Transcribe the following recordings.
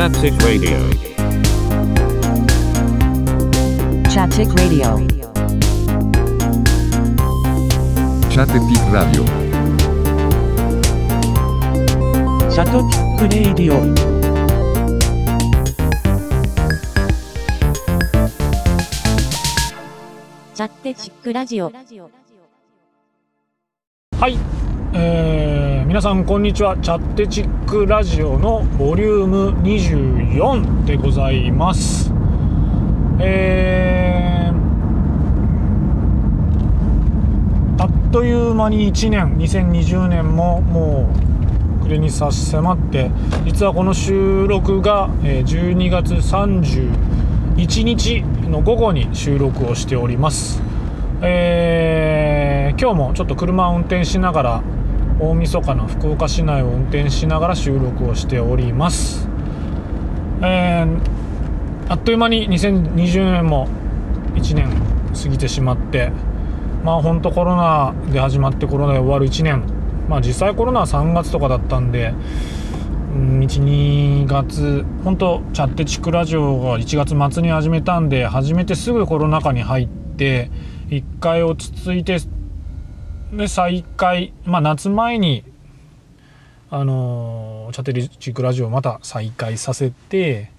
Chaptic Radio. Chaptic Radio. Chattepic Radio. シャトピックレイディオチャッテチックラジオはい、えー、皆さんこんにちは。チャッテチックラジオのボリューム24でございます。えー、あっという間に1年。2020年ももう暮れに差し迫って実はこの収録が12月31日の午後に収録をしております。えー今日もちょっと車を運転しながら大晦日の福岡市内を運転しながら収録をしております、えーあっという間に2020年も1年過ぎてしまってまあ本当コロナで始まってコロナで終わる1年。まあ実際コロナは3月とかだったんで12月本当チャッテチクラジオが1月末に始めたんで始めてすぐコロナ禍に入って1回落ち着いてで再開まあ夏前にあのーチャッテチクラジオをまた再開させて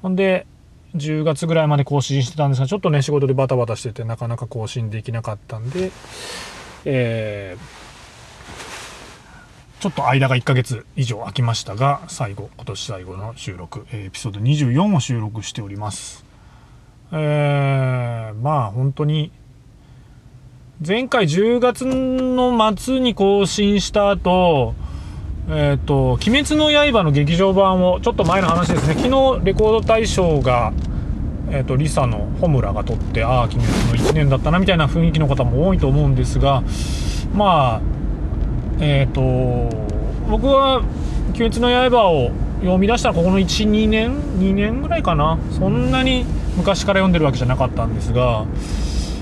ほんで10月ぐらいまで更新してたんですがちょっとね仕事でバタバタしててなかなか更新できなかったんでえーちょっと間が1ヶ月以上空きましたが最後今年最後の収録エピソード24を収録しております。えーまあ本当に前回10月の末に更新した後えっ、と「鬼滅の刃」の劇場版をちょっと前の話ですね。昨日レコード大賞がえー、とリサの穂村が撮ってああ鬼滅の1年だったなみたいな雰囲気の方も多いと思うんですがまあえっ、と僕は「鬼滅の刃」を読み出したのここの12年2年ぐらいかな。そんなに昔から読んでるわけじゃなかったんですが、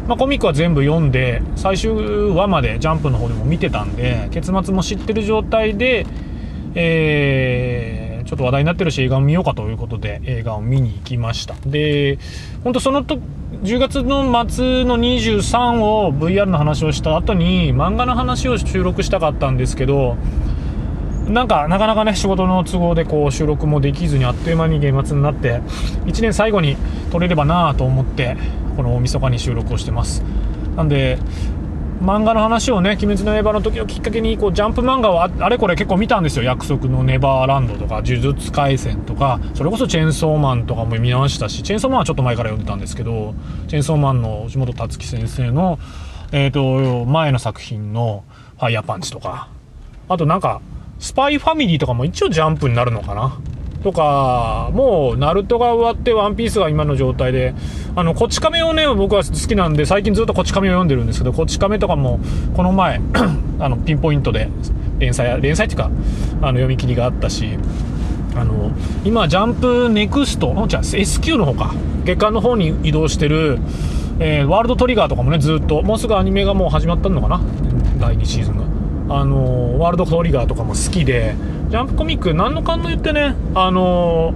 まあ、コミックは全部読んで最終話までジャンプの方でも見てたんで結末も知ってる状態でえーちょっと話題になってるし映画を見ようかということで映画を見に行きました。で本当そのと10月の末の23を VR の話をした後に漫画の話を収録したかったんですけどなんかなかなかね仕事の都合でこう収録もできずにあっという間に年末になって1年最後に撮れればなと思ってこの大晦日に収録をしてます。なんで漫画の話をね「鬼滅の刃」の時をきっかけにこうジャンプ漫画をあれこれ結構見たんですよ「約束のネバーランド」とか「呪術廻戦」とかそれこそ「チェンソーマン」とかも見直したしチェンソーマンはちょっと前から読んでたんですけどチェンソーマンの藤本達樹先生の、えー、と前の作品の「ファイヤーパンチ」とかあとなんか「スパイファミリー」とかも一応ジャンプになるのかな？とかもうナルトが終わってワンピースが今の状態であのこち亀をね僕は好きなんで最近ずっとこち亀を読んでるんですけどこち亀とかもこの前 あのピンポイントで連載連載っていうかあの読み切りがあったしあの今ジャンプネクストじゃあ S q の方か。月間の方に移動してる、えーワールドトリガーとかもねずっともうすぐアニメがもう始まったのかな？第2シーズンが。あのワールドトリガーとかも好きでジャンプコミック何のかんの言ってねあの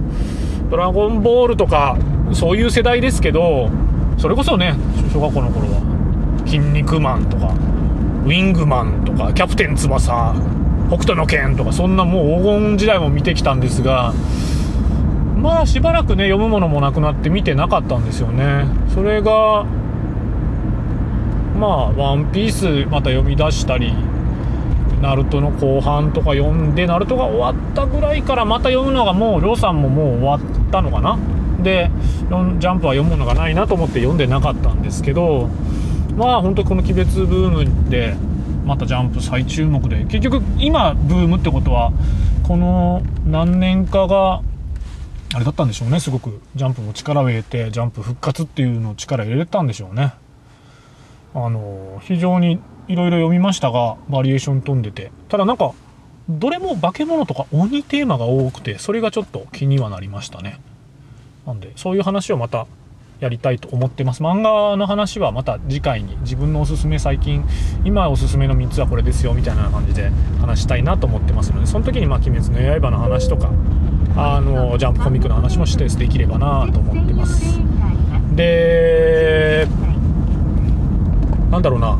ドラゴンボールとかそういう世代ですけどそれこそね小学校の頃は「筋肉マン」とか「ウィングマン」とか「キャプテン翼」「北斗の拳」とかそんなもう黄金時代も見てきたんですがまあしばらくね読むものもなくなって見てなかったんですよね。それがまあ「ワンピースまた読み出したりナルトの後半とか読んでナルトが終わったぐらいからまた読むのがもうりょうさんももう終わったのかな？でジャンプは読むのがないなと思って読んでなかったんですけどまあ本当この鬼滅ブームでまたジャンプ再注目で結局今ブームってことはこの何年かがあれだったんでしょうねすごく。ジャンプも力を入れてジャンプ復活っていうのを力入れれたんでしょうね。あの非常にいろいろ読みましたがバリエーション飛んでて。ただなんかどれも化け物とか鬼テーマが多くてそれがちょっと気にはなりましたね。なんでそういう話をまたやりたいと思ってます。漫画の話はまた次回に自分のおすすめ最近今おすすめの3つはこれですよみたいな感じで話したいなと思ってますのでその時にま「鬼滅の刃」の話とかあのジャンプコミックの話もしてできればなと思ってます。でなんだろうな。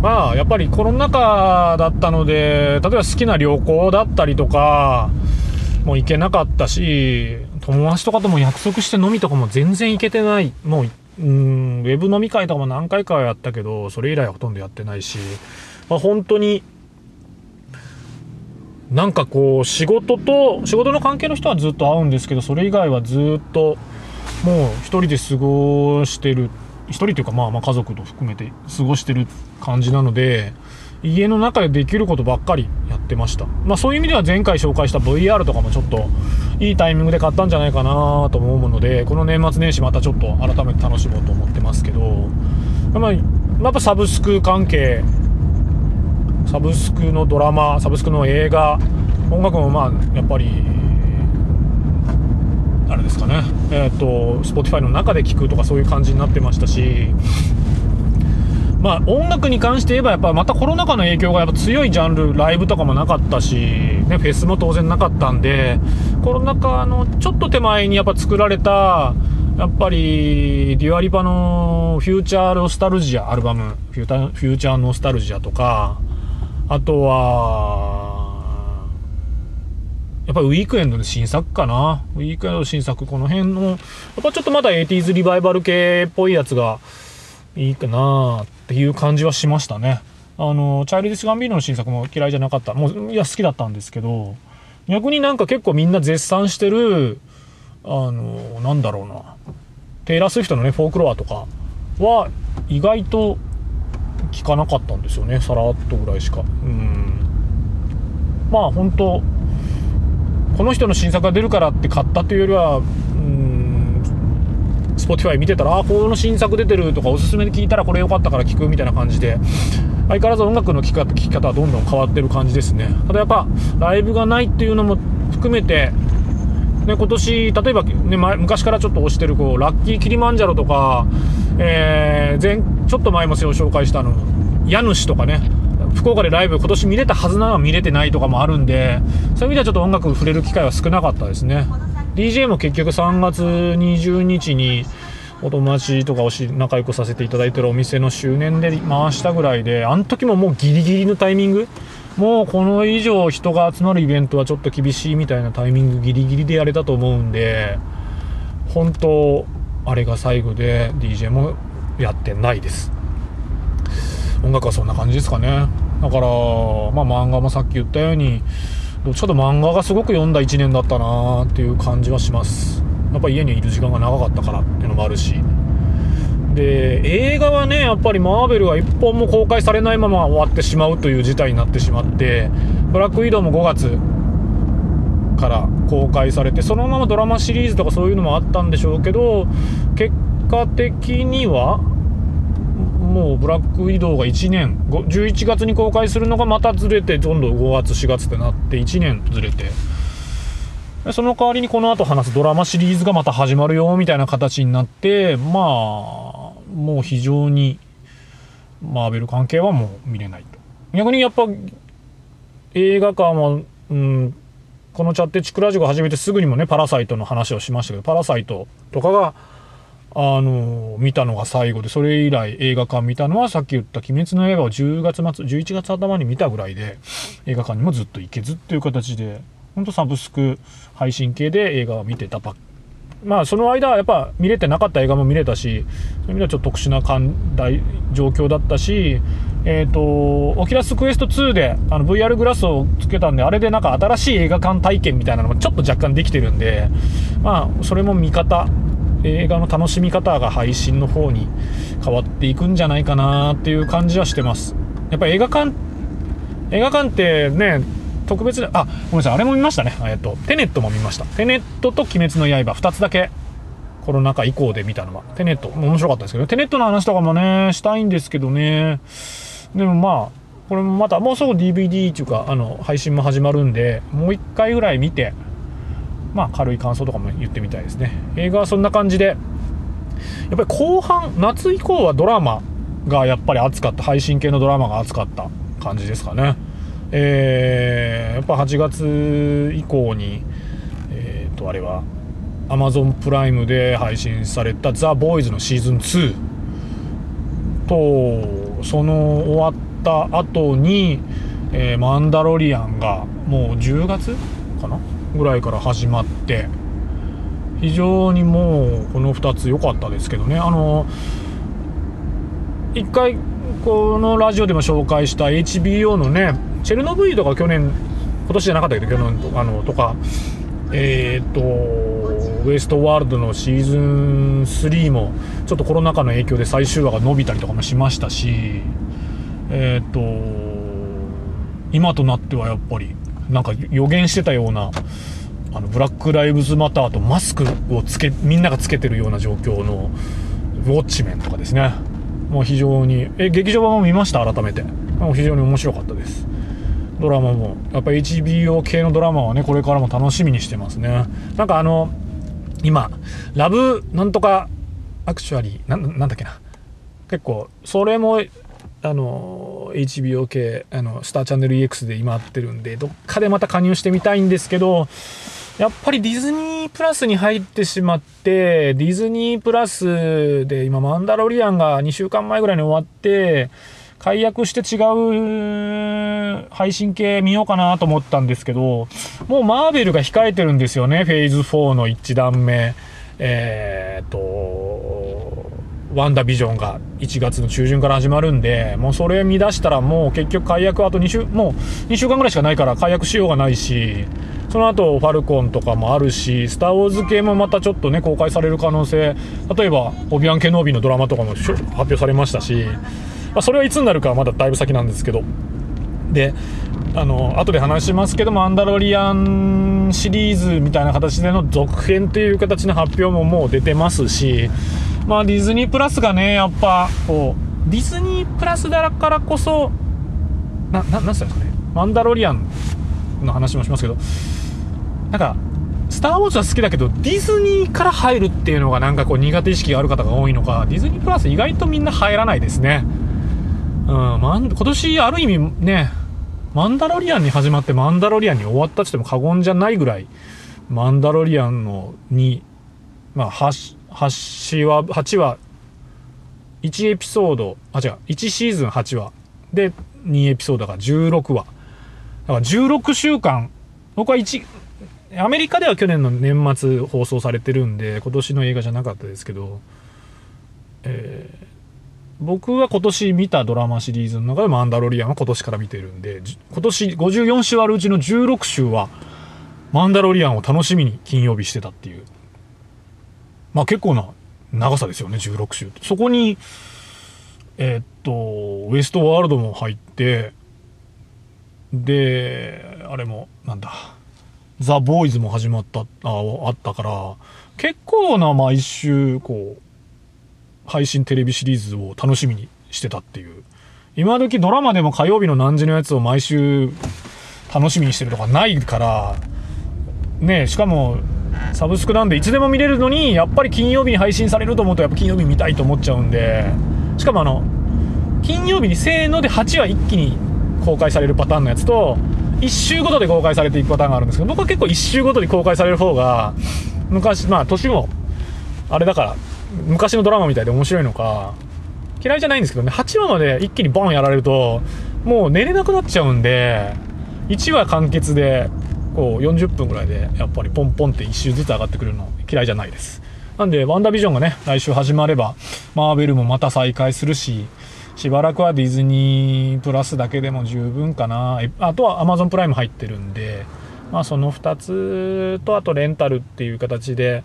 まあやっぱりコロナ禍だったので例えば好きな旅行だったりとかもう行けなかったし友達とかとも約束して飲みとかも全然行けてない。もううんウェブ飲み会とかも何回かはやったけどそれ以来はほとんどやってないし、まあ、本当になんかこう仕事と仕事の関係の人はずっと会うんですけどそれ以外はずっともう一人で過ごしてる一人というかまあまあ家族と含めて過ごしてる感じなので家の中でできることばっかりやってました。まあそういう意味では前回紹介した VR とかもちょっといいタイミングで買ったんじゃないかなと思うのでこの年末年始またちょっと改めて楽しもうと思ってますけど。まあやっぱサブスク関係サブスクのドラマサブスクの映画音楽もまあやっぱりあれですかね。え、ー、と Spotify の中で聴くとかそういう感じになってましたし。まあ音楽に関して言えばやっぱまたコロナ禍の影響がやっぱ強いジャンルライブとかもなかったし、ね、フェスも当然なかったんでコロナ禍のちょっと手前にやっぱ作られたやっぱりデュアリパのフューチャーノスタルジアアルバムフューチャーノスタルジアとかあとはやっぱウィークエンドの新作かなウィークエンドの新作この辺のやっぱちょっとまだ 80s リバイバル系っぽいやつがいいかなっていう感じはしましたね。あの、チャイルディス・ガンビーノの新作も嫌いじゃなかった。もう、いや、好きだったんですけど、逆になんか結構みんな絶賛してる、あの、なんだろうな、テイラー・スウィフトのね、フォークロアとかは意外と聞かなかったんですよね、さらっとぐらいしか。うん。まあ、本当この人の新作が出るからって買ったというよりは、Spotify 見てたら、あ、この新作出てるとか、おすすめで聞いたらこれ良かったから聞くみたいな感じで、相変わらず音楽の聴き方聴き方はどんどん変わってる感じですね。ただやっぱ、ライブがないっていうのも含めて、ね、今年、例えば、ね、昔からちょっと推してる、こう、ラッキーキリマンジャロとか、えー、前、ちょっと前も紹介したの、家主とかね、福岡でライブ今年見れたはずなのは見れてないとかもあるんで、そういう意味ではちょっと音楽触れる機会は少なかったですね。DJ も結局3月20日にお友達とかをし仲良くさせていただいてるお店の周年で回したぐらいであの時ももうギリギリのタイミング。もうこの以上人が集まるイベントはちょっと厳しいみたいなタイミングギリギリでやれたと思うんで本当あれが最後で DJ もやってないです。音楽はそんな感じですかね。だからまあ漫画もさっき言ったようにどっちかと漫画がすごく読んだ1年だったなっていう感じはします。やっぱ家にいる時間が長かったからっていうのもあるし。で映画はねやっぱりマーベルが1本も公開されないまま終わってしまうという事態になってしまってブラックウィドウも5月から公開されてそのままドラマシリーズとかそういうのもあったんでしょうけど結果的にはもうブラック移動が1年。11月に公開するのがまたずれてどんどん5月4月ってなって1年ずれて。その代わりにこの後話すドラマシリーズがまた始まるよみたいな形になってまあもう非常にマーベル関係はもう見れないと。逆にやっぱ映画館は、うん、このチャッテチクラジオが始めてすぐにもねパラサイトの話をしましたけどパラサイトとかがあの、見たのが最後で、それ以来映画館見たのはさっき言った鬼滅の映画を10月末、11月頭に見たぐらいで、映画館にもずっと行けずっていう形で、ほんとサブスク配信系で映画を見てたばっまあその間やっぱ見れてなかった映画も見れたしそういう意味ではちょっと特殊な寛大状況だったしえっ、ー、とオキラスクエスト2であの VR グラスをつけたんであれでなんか新しい映画館体験みたいなのもちょっと若干できてるんでまあそれも見方映画の楽しみ方が配信の方に変わっていくんじゃないかなっていう感じはしてます。やっぱ映画館映画館ってね特別であごめんなさいあれも見ましたね。えっとテネットも見ました。テネットと鬼滅の刃2つだけ。コロナ禍以降で見たのは。テネット面白かったですけどテネットの話とかもねしたいんですけどね。でもまあこれもまたもうすぐ DVD っていうかあの配信も始まるんでもう一回ぐらい見てまあ軽い感想とかも言ってみたいですね。映画はそんな感じでやっぱり後半夏以降はドラマがやっぱり熱かった。配信系のドラマが熱かった感じですかね。えー、やっぱ8月以降に、えっとあれは Amazon プライムで配信された「ザ・ボーイズのシーズン2とその終わった後に、えーマンダロリアンがもう10月かな？ぐらいから始まって非常にもうこの2つ良かったですけどね。あの一回このラジオでも紹介した HBO のねチェルノブイリとか去年今年じゃなかったけど去年とあのとかえーっとウエストワールドのシーズン3もちょっとコロナ禍の影響で最終話が伸びたりとかもしましたしえーっと今となってはやっぱりなんか予言してたようなあのブラック・ライブズ・マターとマスクをつけみんながつけてるような状況のウォッチメンとかですね。もう非常にえ劇場版も見ました？改めて。もう非常に面白かったです。ドラマも。やっぱ HBO 系のドラマはねこれからも楽しみにしてますね。なんかあの今ラブなんとかアクチュアリーななんだっけな。結構それもあの HBO 系あのスターチャンネル EX で今やってるんでどっかでまた加入してみたいんですけどやっぱりディズニープラスに入ってしまってディズニープラスで今マンダロリアンが2週間前ぐらいに終わって解約して違う配信系見ようかなと思ったんですけどもうマーベルが控えてるんですよねフェーズ4の1段目えーっとワンダビジョンが1月の中旬から始まるんで、もうそれ見出したらもう結局解約あと2週、もう2週間ぐらいしかないから解約しようがないし、その後ファルコンとかもあるし、スター・ウォーズ系もまたちょっとね、公開される可能性、例えば、オビアン・ケノービーのドラマとかも発表されましたし、まあ、それはいつになるかはまだだいぶ先なんですけど、で、あの、後で話しますけども、アンダロリアンシリーズみたいな形での続編という形の発表ももう出てますし、まあディズニープラスがね、やっぱ、こう、ディズニープラスだからこそ、な、な、なんつったんですかね、マンダロリアンの話もしますけど、なんか、スター・ウォーズは好きだけど、ディズニーから入るっていうのがなんかこう苦手意識がある方が多いのか、ディズニープラス意外とみんな入らないですね。うん、マン今年ある意味ね、マンダロリアンに始まってマンダロリアンに終わったとしても過言じゃないぐらい、マンダロリアンのに、まあ、8, 8話、8話、1エピソード、あ、違う、1シーズン8話。で、2エピソードだから16話。だから16週間、僕は1、アメリカでは去年の年末放送されてるんで、今年の映画じゃなかったですけど、えー僕は今年見たドラマシリーズの中でマンダロリアンは今年から見てるんで、今年54週あるうちの16週は、マンダロリアンを楽しみに金曜日してたっていう。まあ結構な長さですよね、16週って。そこに、えーっと、ウエストワールドも入って、で、あれも、なんだ、ザ・ボーイズも始まった、ああったから、結構な毎週、こう、配信テレビシリーズを楽しみにしてたっていう。今時ドラマでも火曜日の何時のやつを毎週楽しみにしてるとかないから、ねしかも、サブスクなんでいつでも見れるのに、やっぱり金曜日に配信されると思うと、やっぱ金曜日見たいと思っちゃうんで、しかもあの、金曜日にせーので8話一気に公開されるパターンのやつと、1週ごとで公開されていくパターンがあるんですけど、僕は結構1週ごとに公開される方が、昔、まあ年も、あれだから、昔のドラマみたいで面白いのか、嫌いじゃないんですけどね、8話まで一気にボンやられると、もう寝れなくなっちゃうんで、1話完結で、こう40分ぐらいで、やっぱりポンポンって1周ずつ上がってくるの嫌いじゃないです。なんで、ワンダービジョンがね、来週始まれば、マーベルもまた再開するし、しばらくはディズニープラスだけでも十分かな。あとは Amazon プライム入ってるんで、まあその2つと、あとレンタルっていう形で、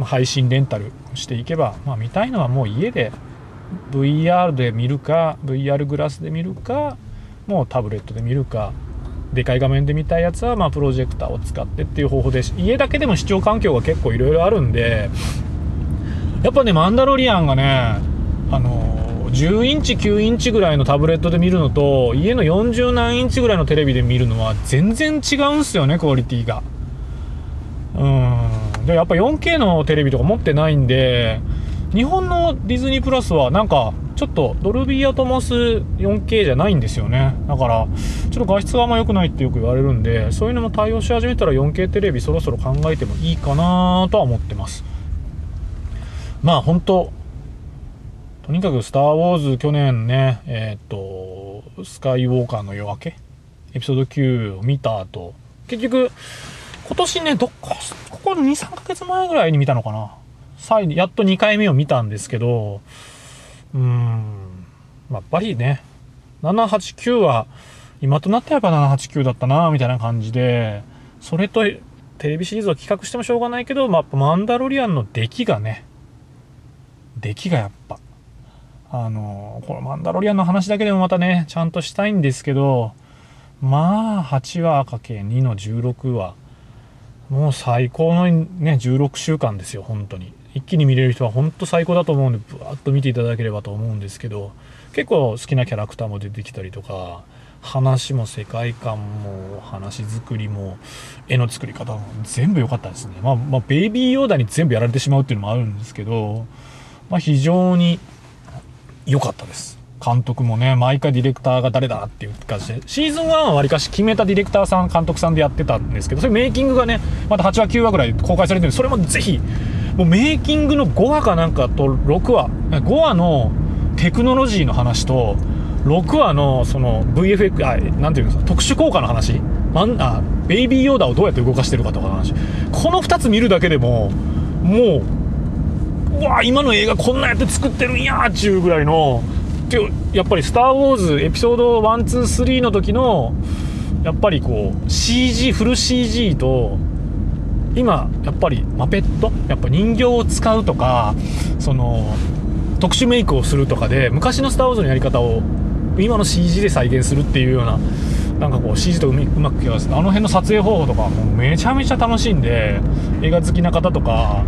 配信レンタルしていけば、まあ見たいのはもう家で VR で見るか、VR グラスで見るか、もうタブレットで見るか、でかい画面で見たいやつは、まあプロジェクターを使ってっていう方法で、家だけでも視聴環境が結構いろいろあるんで、やっぱね、マンダロリアンがね、あの、10インチ、9インチぐらいのタブレットで見るのと、家の40何インチぐらいのテレビで見るのは全然違うんすよね、クオリティが。うん。で、やっぱ 4K のテレビとか持ってないんで、日本のディズニープラスはなんかちょっとドルビーアトモス 4K じゃないんですよね。だからちょっと画質があんま良くないってよく言われるんでそういうのも対応し始めたら 4K テレビそろそろ考えてもいいかなとは思ってます。まあ本当とにかく「スター・ウォーズ」去年ねえーっと「スカイウォーカーの夜明け」エピソード9を見た後結局今年ねどっかここ23ヶ月前ぐらいに見たのかな。再やっと2回目を見たんですけどうーん。やっぱりね789は今となってはやっぱ789だったなみたいな感じでそれとテレビシリーズを企画してもしょうがないけど、まあ、マンダロリアンの出来がね出来がやっぱ。あのこのマンダロリアンの話だけでもまたねちゃんとしたいんですけどまあ8話かけ2の16話もう最高のね16週間ですよ本当に。一気に見れる人は本当最高だと思うんでぶわっと見ていただければと思うんですけど結構好きなキャラクターも出てきたりとか話も世界観も話作りも絵の作り方も全部良かったですね。まあ、まあ、ベイビーヨーダに全部やられてしまうっていうのもあるんですけど、まあ、非常に良かったです。監督もね毎回ディレクターが誰だっていう感じで。シーズン1はわりかし決めたディレクターさん監督さんでやってたんですけどそれメイキングがねまた8話9話ぐらい公開されてるんでそれもぜひもうメイキングの5話かなんかと6話5話のテクノロジーの話と6話のその VFX あなんていうんですか特殊効果の話マンあベイビーヨーダーをどうやって動かしてるかとかの話。この2つ見るだけでももううわ今の映画こんなやって作ってるんやっちゅうぐらいのてやっぱり「スター・ウォーズ」エピソード123の時のやっぱりこう CG フル CG と今やっぱりマペット？やっぱ人形を使うとかその特殊メイクをするとかで昔の「スター・ウォーズ」のやり方を今の CG で再現するっていうようななんかこう CG とうまく気がすあの辺の撮影方法とかもうめちゃめちゃ楽しいんで映画好きな方とか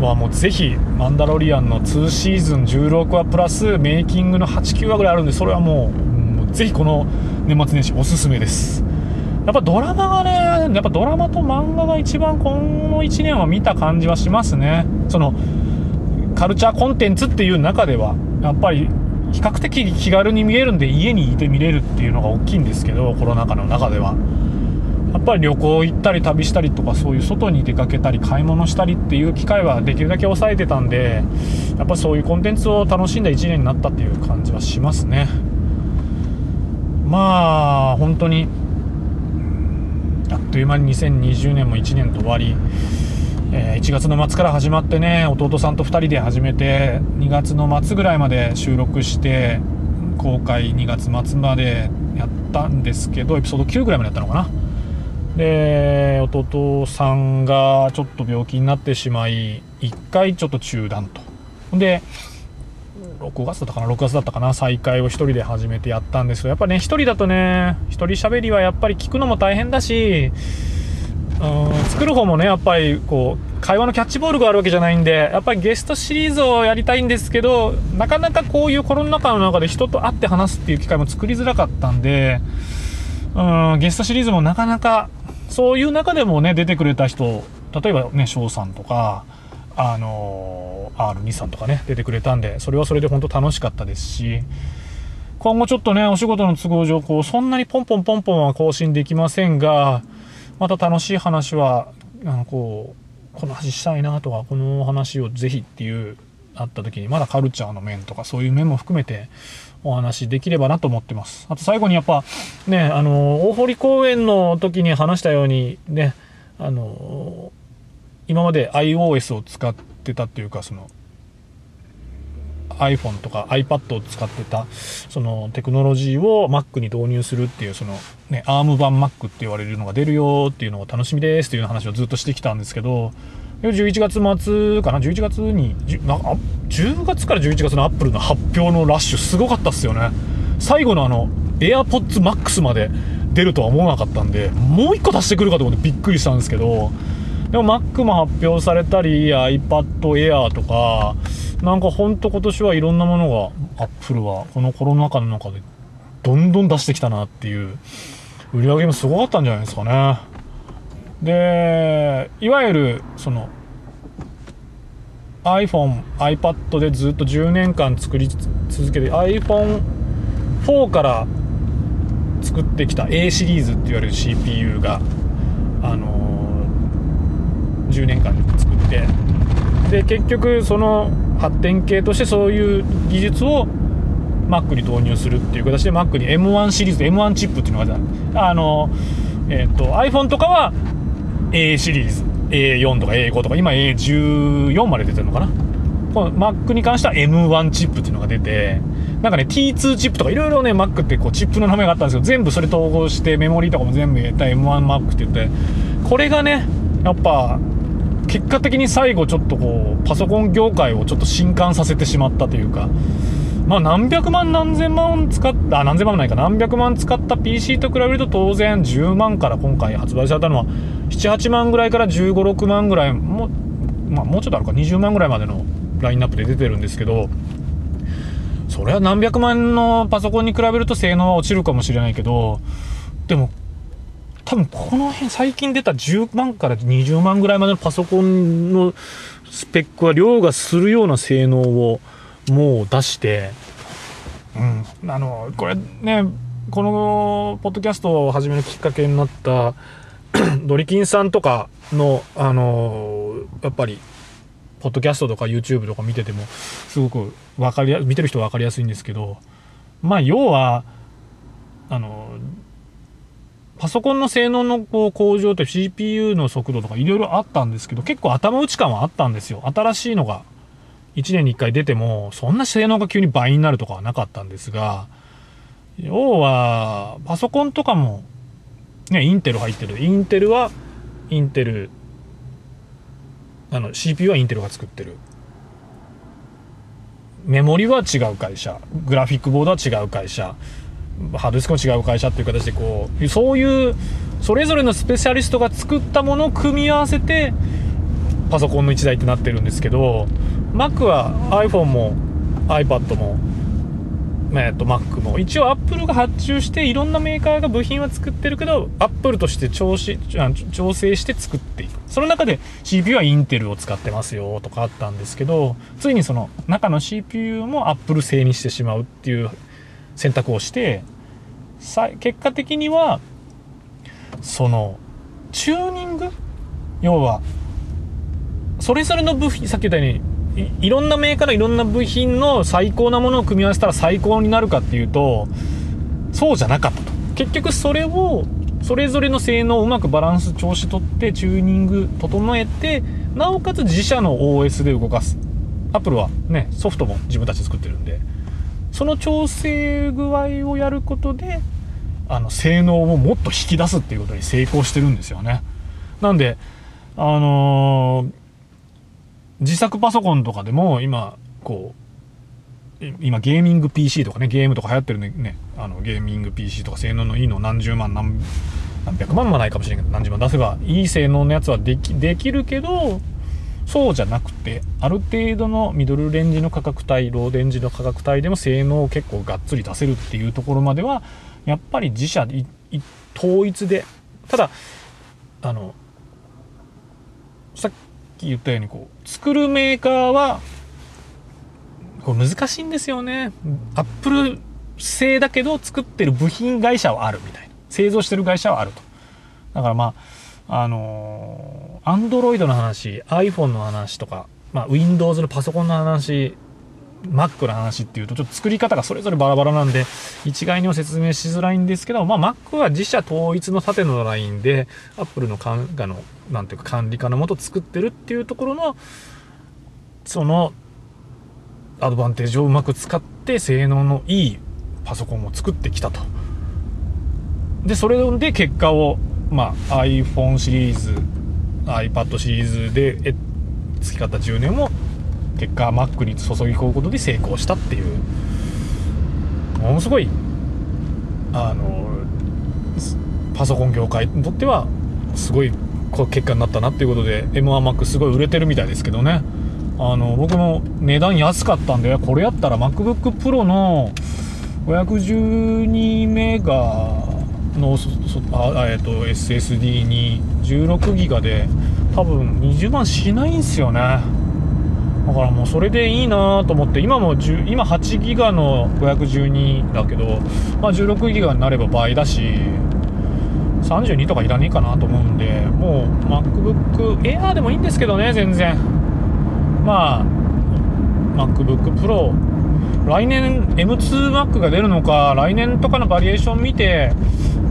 はもうぜひ「マンダロリアン」の2シーズン16話プラスメイキングの89話ぐらいあるんでそれはもうもうぜひこの年末年始おすすめです。やっぱドラマがねやっぱドラマと漫画が一番この1年は見た感じはしますね。そのカルチャーコンテンツっていう中ではやっぱり比較的気軽に見えるんで家にいて見れるっていうのが大きいんですけどコロナ禍の中では。やっぱり旅行行ったり旅したりとかそういう外に出かけたり買い物したりっていう機会はできるだけ抑えてたんでやっぱそういうコンテンツを楽しんだ1年になったっていう感じはしますね。まあ本当にあっという間に2020年も1年と終わり。えー1月の末から始まってね弟さんと2人で始めて2月の末ぐらいまで収録して公開2月末までやったんですけどエピソード9ぐらいまでやったのかな。で弟さんがちょっと病気になってしまい1回ちょっと中断と。で6月だったかな6月だったかな再開を1人で始めてやったんですけどやっぱね1人だとね1人喋りはやっぱり聞くのも大変だしうん作る方もねやっぱりこう会話のキャッチボールがあるわけじゃないんでやっぱりゲストシリーズをやりたいんですけどなかなかこういうコロナ禍の中で人と会って話すっていう機会も作りづらかったんでうんゲストシリーズもなかなかそういう中でもね出てくれた人例えばね翔さんとかあの R2 さんとかね出てくれたんでそれはそれで本当楽しかったですし今後ちょっとねお仕事の都合上こうそんなにポンポンポンポンは更新できませんがまた楽しい話はあのこうこの話したいなとかこの話をぜひっていうあった時にまだカルチャーの面とかそういう面も含めてお話できればなと思ってます。あと最後にやっぱねあの大堀公園の時に話したようにねあの今まで iOS を使ってたっていうかその iPhone とか iPad を使ってたそのテクノロジーを Mac に導入するっていうそのね ARM 版 Mac って言われるのが出るよっていうのが楽しみですっていう話をずっとしてきたんですけど11月末かな？11月にじゅなあ10月から11月の Apple の発表のラッシュすごかったっすよね。最後のあの AirPods Max まで出るとは思わなかったんでもう一個足してくるかと思ってびっくりしたんですけどでも Mac も発表されたり iPad Air とかなんかほんと今年はいろんなものが Apple はこのコロナ禍の中でどんどん出してきたなっていう売り上げもすごかったんじゃないですかね。でいわゆるその iPhone、iPad でずっと10年間作り続けて iPhone4 から作ってきた A シリーズって言われる CPU が、あのー10年間作ってで結局その発展系としてそういう技術を Mac に導入するっていう形で Mac に M1 シリーズ M1 チップっていうのがあの、えっと iPhone とかは A シリーズ A4 とか A5 とか今 A14 まで出てるのかな。この Mac に関しては M1 チップっていうのが出てなんかね T2 チップとかいろいろね Mac ってこうチップの名前があったんですけど全部それ統合してメモリーとかも全部入れた M1Mac って言ってこれがねやっぱ結果的に最後ちょっとこうパソコン業界をちょっと震撼させてしまったというかまあ何百万何千万使ったあ何千万もないか何百万使った PC と比べると当然10万から今回発売されたのは78万ぐらいから1 5 6万ぐらいも,、まあ、もうちょっとあるか。20万ぐらいまでのラインナップで出てるんですけどそれは何百万のパソコンに比べると性能は落ちるかもしれないけどでも多分この辺最近出た10万から20万ぐらいまでのパソコンのスペックは凌駕するような性能をもう出して、うん、あのこれねこのポッドキャストを始めるきっかけになった ドリキンさんとかのあのやっぱりポッドキャストとか YouTube とか見ててもすごく分かりや見てる人は分かりやすいんですけどまあ要はあのパソコンの性能のこう向上と CPU の速度とかいろいろあったんですけど結構頭打ち感はあったんですよ。新しいのが1年に1回出てもそんな性能が急に倍になるとかはなかったんですが要はパソコンとかもねインテル入ってる。インテルはインテルあの CPU はインテルが作ってる。メモリは違う会社。グラフィックボードは違う会社。ハードディスクも違う会社っていう形でこうそういうそれぞれのスペシャリストが作ったものを組み合わせてパソコンの1台ってなってるんですけど Mac は iPhone も iPad も、えっと Mac も一応 Apple が発注していろんなメーカーが部品は作ってるけど Apple として調子調整して作っていく。その中で CPU はインテルを使ってますよとかあったんですけどついにその中の CPU も Apple 製にしてしまうっていう選択をして結果的にはそのチューニング？要はそれぞれの部品さっき言ったようにいろんなメーカーのいろんな部品の最高なものを組み合わせたら最高になるかっていうとそうじゃなかったと。結局それをそれぞれの性能をうまくバランス調子取ってチューニング整えてなおかつ自社の OS で動かす。アップルはねソフトも自分たちで作ってるんで。その調整具合をやることであの性能をもっと引き出すっていうことに成功してるんですよね。なんであのー自作パソコンとかでも今こう今ゲーミング PC とかねゲームとか流行ってるねねあのゲーミング PC とか性能のいいの何十万何何百万はないかもしれないけど何十万出せばいい性能のやつはできできるけどそうじゃなくてある程度のミドルレンジの価格帯ローレンジの価格帯でも性能を結構がっつり出せるっていうところまではやっぱり自社統一でただあのさっき言ったようにこう作るメーカーはこう難しいんですよね。アップル製だけど作ってる部品会社はあるみたいな。製造してる会社はあると。だからまああのアンドロイドの話 iPhone の話とか、まあ、Windows のパソコンの話 Mac の話っていうとちょっと作り方がそれぞれバラバラなんで一概には説明しづらいんですけど、まあ、Mac は自社統一の縦のラインで Apple のかんあのなんていうか管理下のもと作ってるっていうところのそのアドバンテージをうまく使って性能のいいパソコンを作ってきたと。でそれで結果を、まあ、iPhone シリーズ iPad シリーズでえ月方10年も結果 Mac に注ぎ込むことで成功したっていう。ものすごいあのパソコン業界にとってはすごい結果になったなっていうことで M1Mac すごい売れてるみたいですけどね。あの僕も値段安かったんでこれやったら MacBookPro の512メガのそそあ、えっと SSD に16ギガで多分20万しないんすよね。だからもうそれでいいなと思って今も10今8ギガの512だけど、まあ、16ギガになれば倍だし32とかいらねえかなと思うんでもう MacBook Air でもいいんですけどね全然。まあ MacBook Pro 来年 M2Mac が出るのか来年とかのバリエーション見て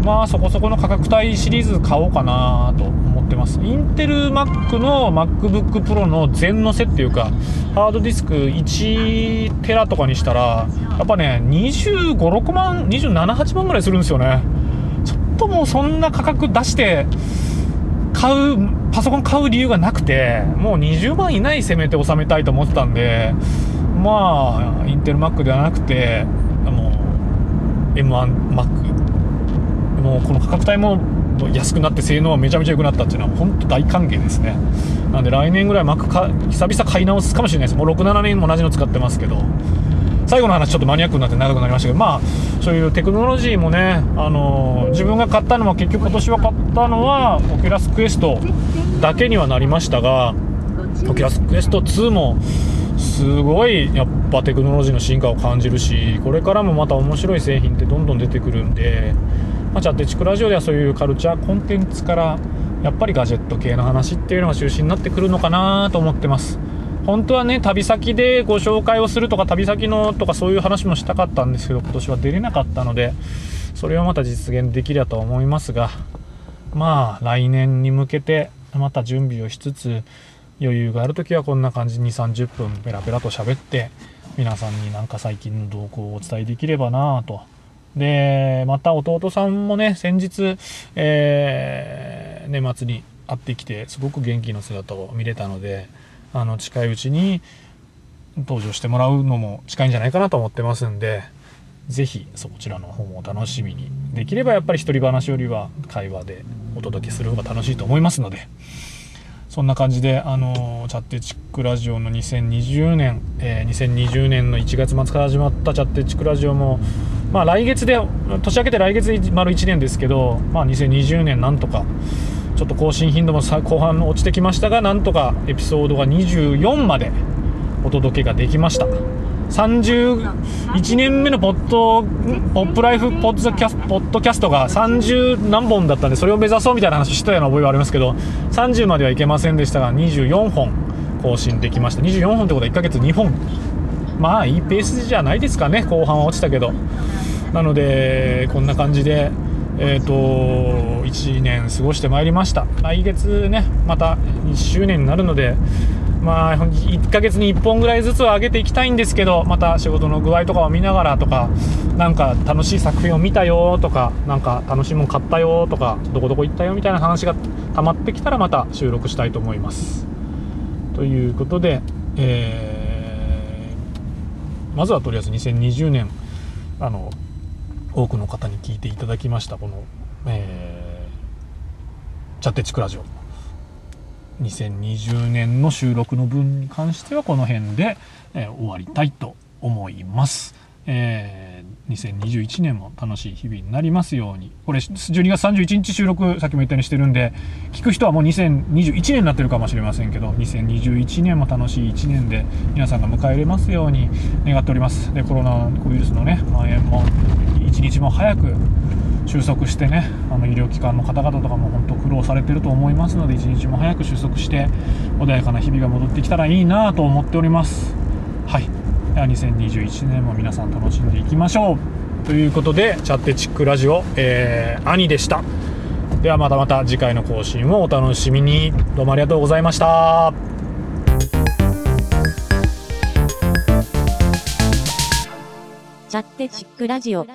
まあそこそこの価格帯シリーズ買おうかなと思ってます。インテル Mac の MacBook Pro の全のせっていうかハードディスク1テラとかにしたらやっぱね2 5 6万278万ぐらいするんですよね。ちょっともうそんな価格出して買うパソコン買う理由がなくてもう20万以内せめて収めたいと思ってたんでまあインテル Mac ではなくてもう M1Mac もうこの価格帯も安くなって性能はめちゃめちゃ良くなったっていうのは本当大歓迎ですね。なんで来年ぐらい Mac か久々買い直すかもしれないです。もう67年も同じの使ってますけど。最後の話ちょっとマニアックになって長くなりましたけど。まあそういうテクノロジーもねあの自分が買ったのは結局今年は買ったのはオキュラスクエストだけにはなりましたがオキュラスクエスト2もすごいやっぱテクノロジーの進化を感じるしこれからもまた面白い製品ってどんどん出てくるんで、まあ、チャッテチクラジオではそういうカルチャーコンテンツからやっぱりガジェット系の話っていうのが中心になってくるのかなと思ってます。本当はね旅先でご紹介をするとか旅先のとかそういう話もしたかったんですけど今年は出れなかったのでそれをまた実現できればと思いますがまあ来年に向けてまた準備をしつつ余裕がある時はこんな感じに3 0分ペラペラと喋って皆さんになんか最近の動向をお伝えできればなとでまた弟さんもね先日、えー年末に会ってきてすごく元気の姿を見れたのであの近いうちに登場してもらうのも近いんじゃないかなと思ってますんでぜひそちらの方もお楽しみに。できればやっぱり一人話よりは会話でお届けする方が楽しいと思いますので。そんな感じで、あのチャッテチックラジオの2020年、えー2020年の1月末から始まったチャッテチックラジオも、まあ来月で、年明けて来月丸1年ですけど、まあ2020年なんとか、ちょっと更新頻度も後半落ちてきましたが、なんとかエピソードが24までお届けができました。31年目のポッドポップライフポッドキャスポッドキャストが30何本だったんでそれを目指そうみたいな話したような覚えはありますけど30まではいけませんでしたが24本更新できました。24本ってことは1ヶ月2本。まあいいペースじゃないですかね。後半は落ちたけど。なのでこんな感じでえー、と1年過ごしてまいりました。来月ねまた1周年になるのでまあ1ヶ月に1本ぐらいずつは上げていきたいんですけどまた仕事の具合とかを見ながらとかなんか楽しい作品を見たよとかなんか楽しいもの買ったよとかどこどこ行ったよみたいな話が溜まってきたらまた収録したいと思います。ということで、えーまずはとりあえず2020年あの多くの方に聞いていただきましたこの、えー、チャッテチクラジオ。2020年の収録の分に関してはこの辺で、えー終わりたいと思います。えー2021年も楽しい日々になりますように。これ12月31日収録さっきも言ったようにしてるんで聞く人はもう2021年になってるかもしれませんけど2021年も楽しい1年で皆さんが迎え入れますように願っております。でコロナウイルスのね蔓延も一日も早く収束してねあの医療機関の方々とかも本当苦労されてると思いますので一日も早く収束して穏やかな日々が戻ってきたらいいなと思っております。はい。2021年も皆さん楽しんでいきましょう。ということでチャッテチックラジオ、えー、兄でした。ではまたまた次回の更新をお楽しみに。どうもありがとうございました。チャッテチックラジオ。